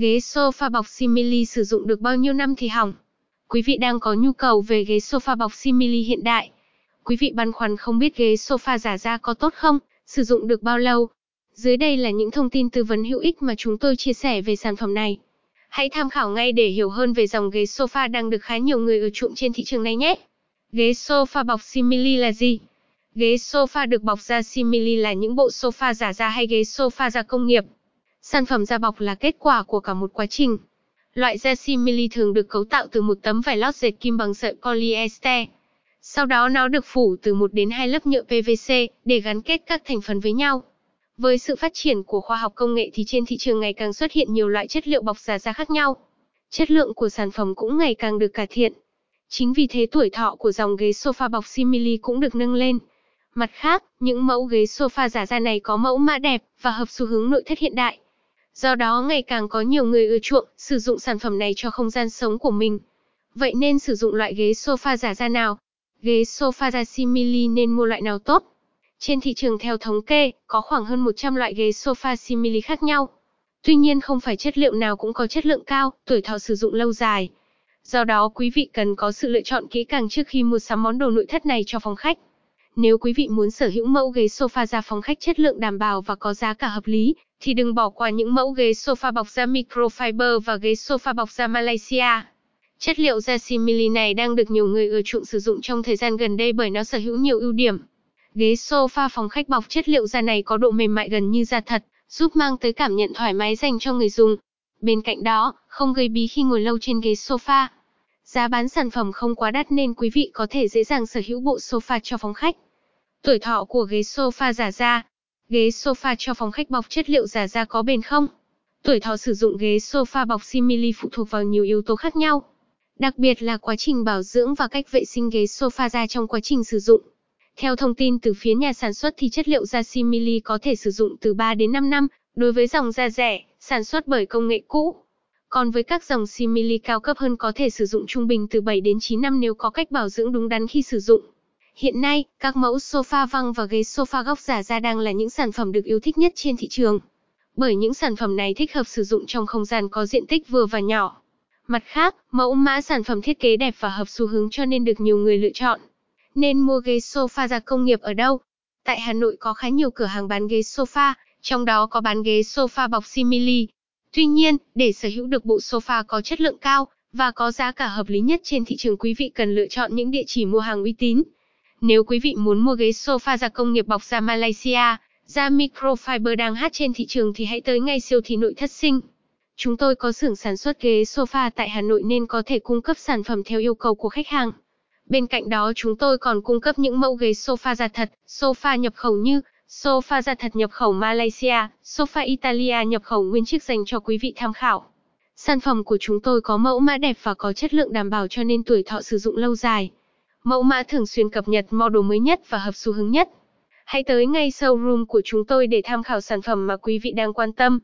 Ghế sofa bọc simili sử dụng được bao nhiêu năm thì hỏng? Quý vị đang có nhu cầu về ghế sofa bọc simili hiện đại. Quý vị băn khoăn không biết ghế sofa giả da có tốt không, sử dụng được bao lâu. Dưới đây là những thông tin tư vấn hữu ích mà chúng tôi chia sẻ về sản phẩm này. Hãy tham khảo ngay để hiểu hơn về dòng ghế sofa đang được khá nhiều người ưa chuộng trên thị trường này nhé. Ghế sofa bọc simili là gì? Ghế sofa được bọc da simili là những bộ sofa giả da hay ghế sofa da công nghiệp. Sản phẩm da bọc là kết quả của cả một quá trình. Loại da simili thường được cấu tạo từ một tấm vải lót dệt kim bằng sợi polyester. Sau đó nó được phủ từ một đến hai lớp nhựa PVC để gắn kết các thành phần với nhau. Với sự phát triển của khoa học công nghệ thì trên thị trường ngày càng xuất hiện nhiều loại chất liệu bọc giả da khác nhau. Chất lượng của sản phẩm cũng ngày càng được cải thiện. Chính vì thế tuổi thọ của dòng ghế sofa bọc simili cũng được nâng lên. Mặt khác, những mẫu ghế sofa giả da này có mẫu mã đẹp và hợp xu hướng nội thất hiện đại. Do đó ngày càng có nhiều người ưa chuộng sử dụng sản phẩm này cho không gian sống của mình. Vậy nên sử dụng loại ghế sofa giả da nào? Ghế sofa da simili nên mua loại nào tốt? Trên thị trường theo thống kê, có khoảng hơn 100 loại ghế sofa simili khác nhau. Tuy nhiên không phải chất liệu nào cũng có chất lượng cao, tuổi thọ sử dụng lâu dài. Do đó quý vị cần có sự lựa chọn kỹ càng trước khi mua sắm món đồ nội thất này cho phòng khách. Nếu quý vị muốn sở hữu mẫu ghế sofa ra phòng khách chất lượng đảm bảo và có giá cả hợp lý, thì đừng bỏ qua những mẫu ghế sofa bọc da microfiber và ghế sofa bọc da Malaysia. Chất liệu da simili này đang được nhiều người ưa chuộng sử dụng trong thời gian gần đây bởi nó sở hữu nhiều ưu điểm. Ghế sofa phòng khách bọc chất liệu da này có độ mềm mại gần như da thật, giúp mang tới cảm nhận thoải mái dành cho người dùng. Bên cạnh đó, không gây bí khi ngồi lâu trên ghế sofa. Giá bán sản phẩm không quá đắt nên quý vị có thể dễ dàng sở hữu bộ sofa cho phòng khách. Tuổi thọ của ghế sofa giả da. Ghế sofa cho phòng khách bọc chất liệu giả da có bền không? Tuổi thọ sử dụng ghế sofa bọc simili phụ thuộc vào nhiều yếu tố khác nhau. Đặc biệt là quá trình bảo dưỡng và cách vệ sinh ghế sofa da trong quá trình sử dụng. Theo thông tin từ phía nhà sản xuất thì chất liệu da simili có thể sử dụng từ 3 đến 5 năm, đối với dòng da rẻ, sản xuất bởi công nghệ cũ. Còn với các dòng simili cao cấp hơn có thể sử dụng trung bình từ 7 đến 9 năm nếu có cách bảo dưỡng đúng đắn khi sử dụng. Hiện nay, các mẫu sofa văng và ghế sofa góc giả da đang là những sản phẩm được yêu thích nhất trên thị trường. Bởi những sản phẩm này thích hợp sử dụng trong không gian có diện tích vừa và nhỏ. Mặt khác, mẫu mã sản phẩm thiết kế đẹp và hợp xu hướng cho nên được nhiều người lựa chọn. Nên mua ghế sofa da công nghiệp ở đâu? Tại Hà Nội có khá nhiều cửa hàng bán ghế sofa, trong đó có bán ghế sofa bọc simili. Tuy nhiên, để sở hữu được bộ sofa có chất lượng cao và có giá cả hợp lý nhất trên thị trường quý vị cần lựa chọn những địa chỉ mua hàng uy tín. Nếu quý vị muốn mua ghế sofa da công nghiệp bọc da Malaysia, da microfiber đang hát trên thị trường thì hãy tới ngay siêu thị nội thất sinh. Chúng tôi có xưởng sản xuất ghế sofa tại Hà Nội nên có thể cung cấp sản phẩm theo yêu cầu của khách hàng. Bên cạnh đó chúng tôi còn cung cấp những mẫu ghế sofa da thật, sofa nhập khẩu như sofa da thật nhập khẩu Malaysia, sofa Italia nhập khẩu nguyên chiếc dành cho quý vị tham khảo. Sản phẩm của chúng tôi có mẫu mã đẹp và có chất lượng đảm bảo cho nên tuổi thọ sử dụng lâu dài. Mẫu mã thường xuyên cập nhật model mới nhất và hợp xu hướng nhất. Hãy tới ngay showroom của chúng tôi để tham khảo sản phẩm mà quý vị đang quan tâm.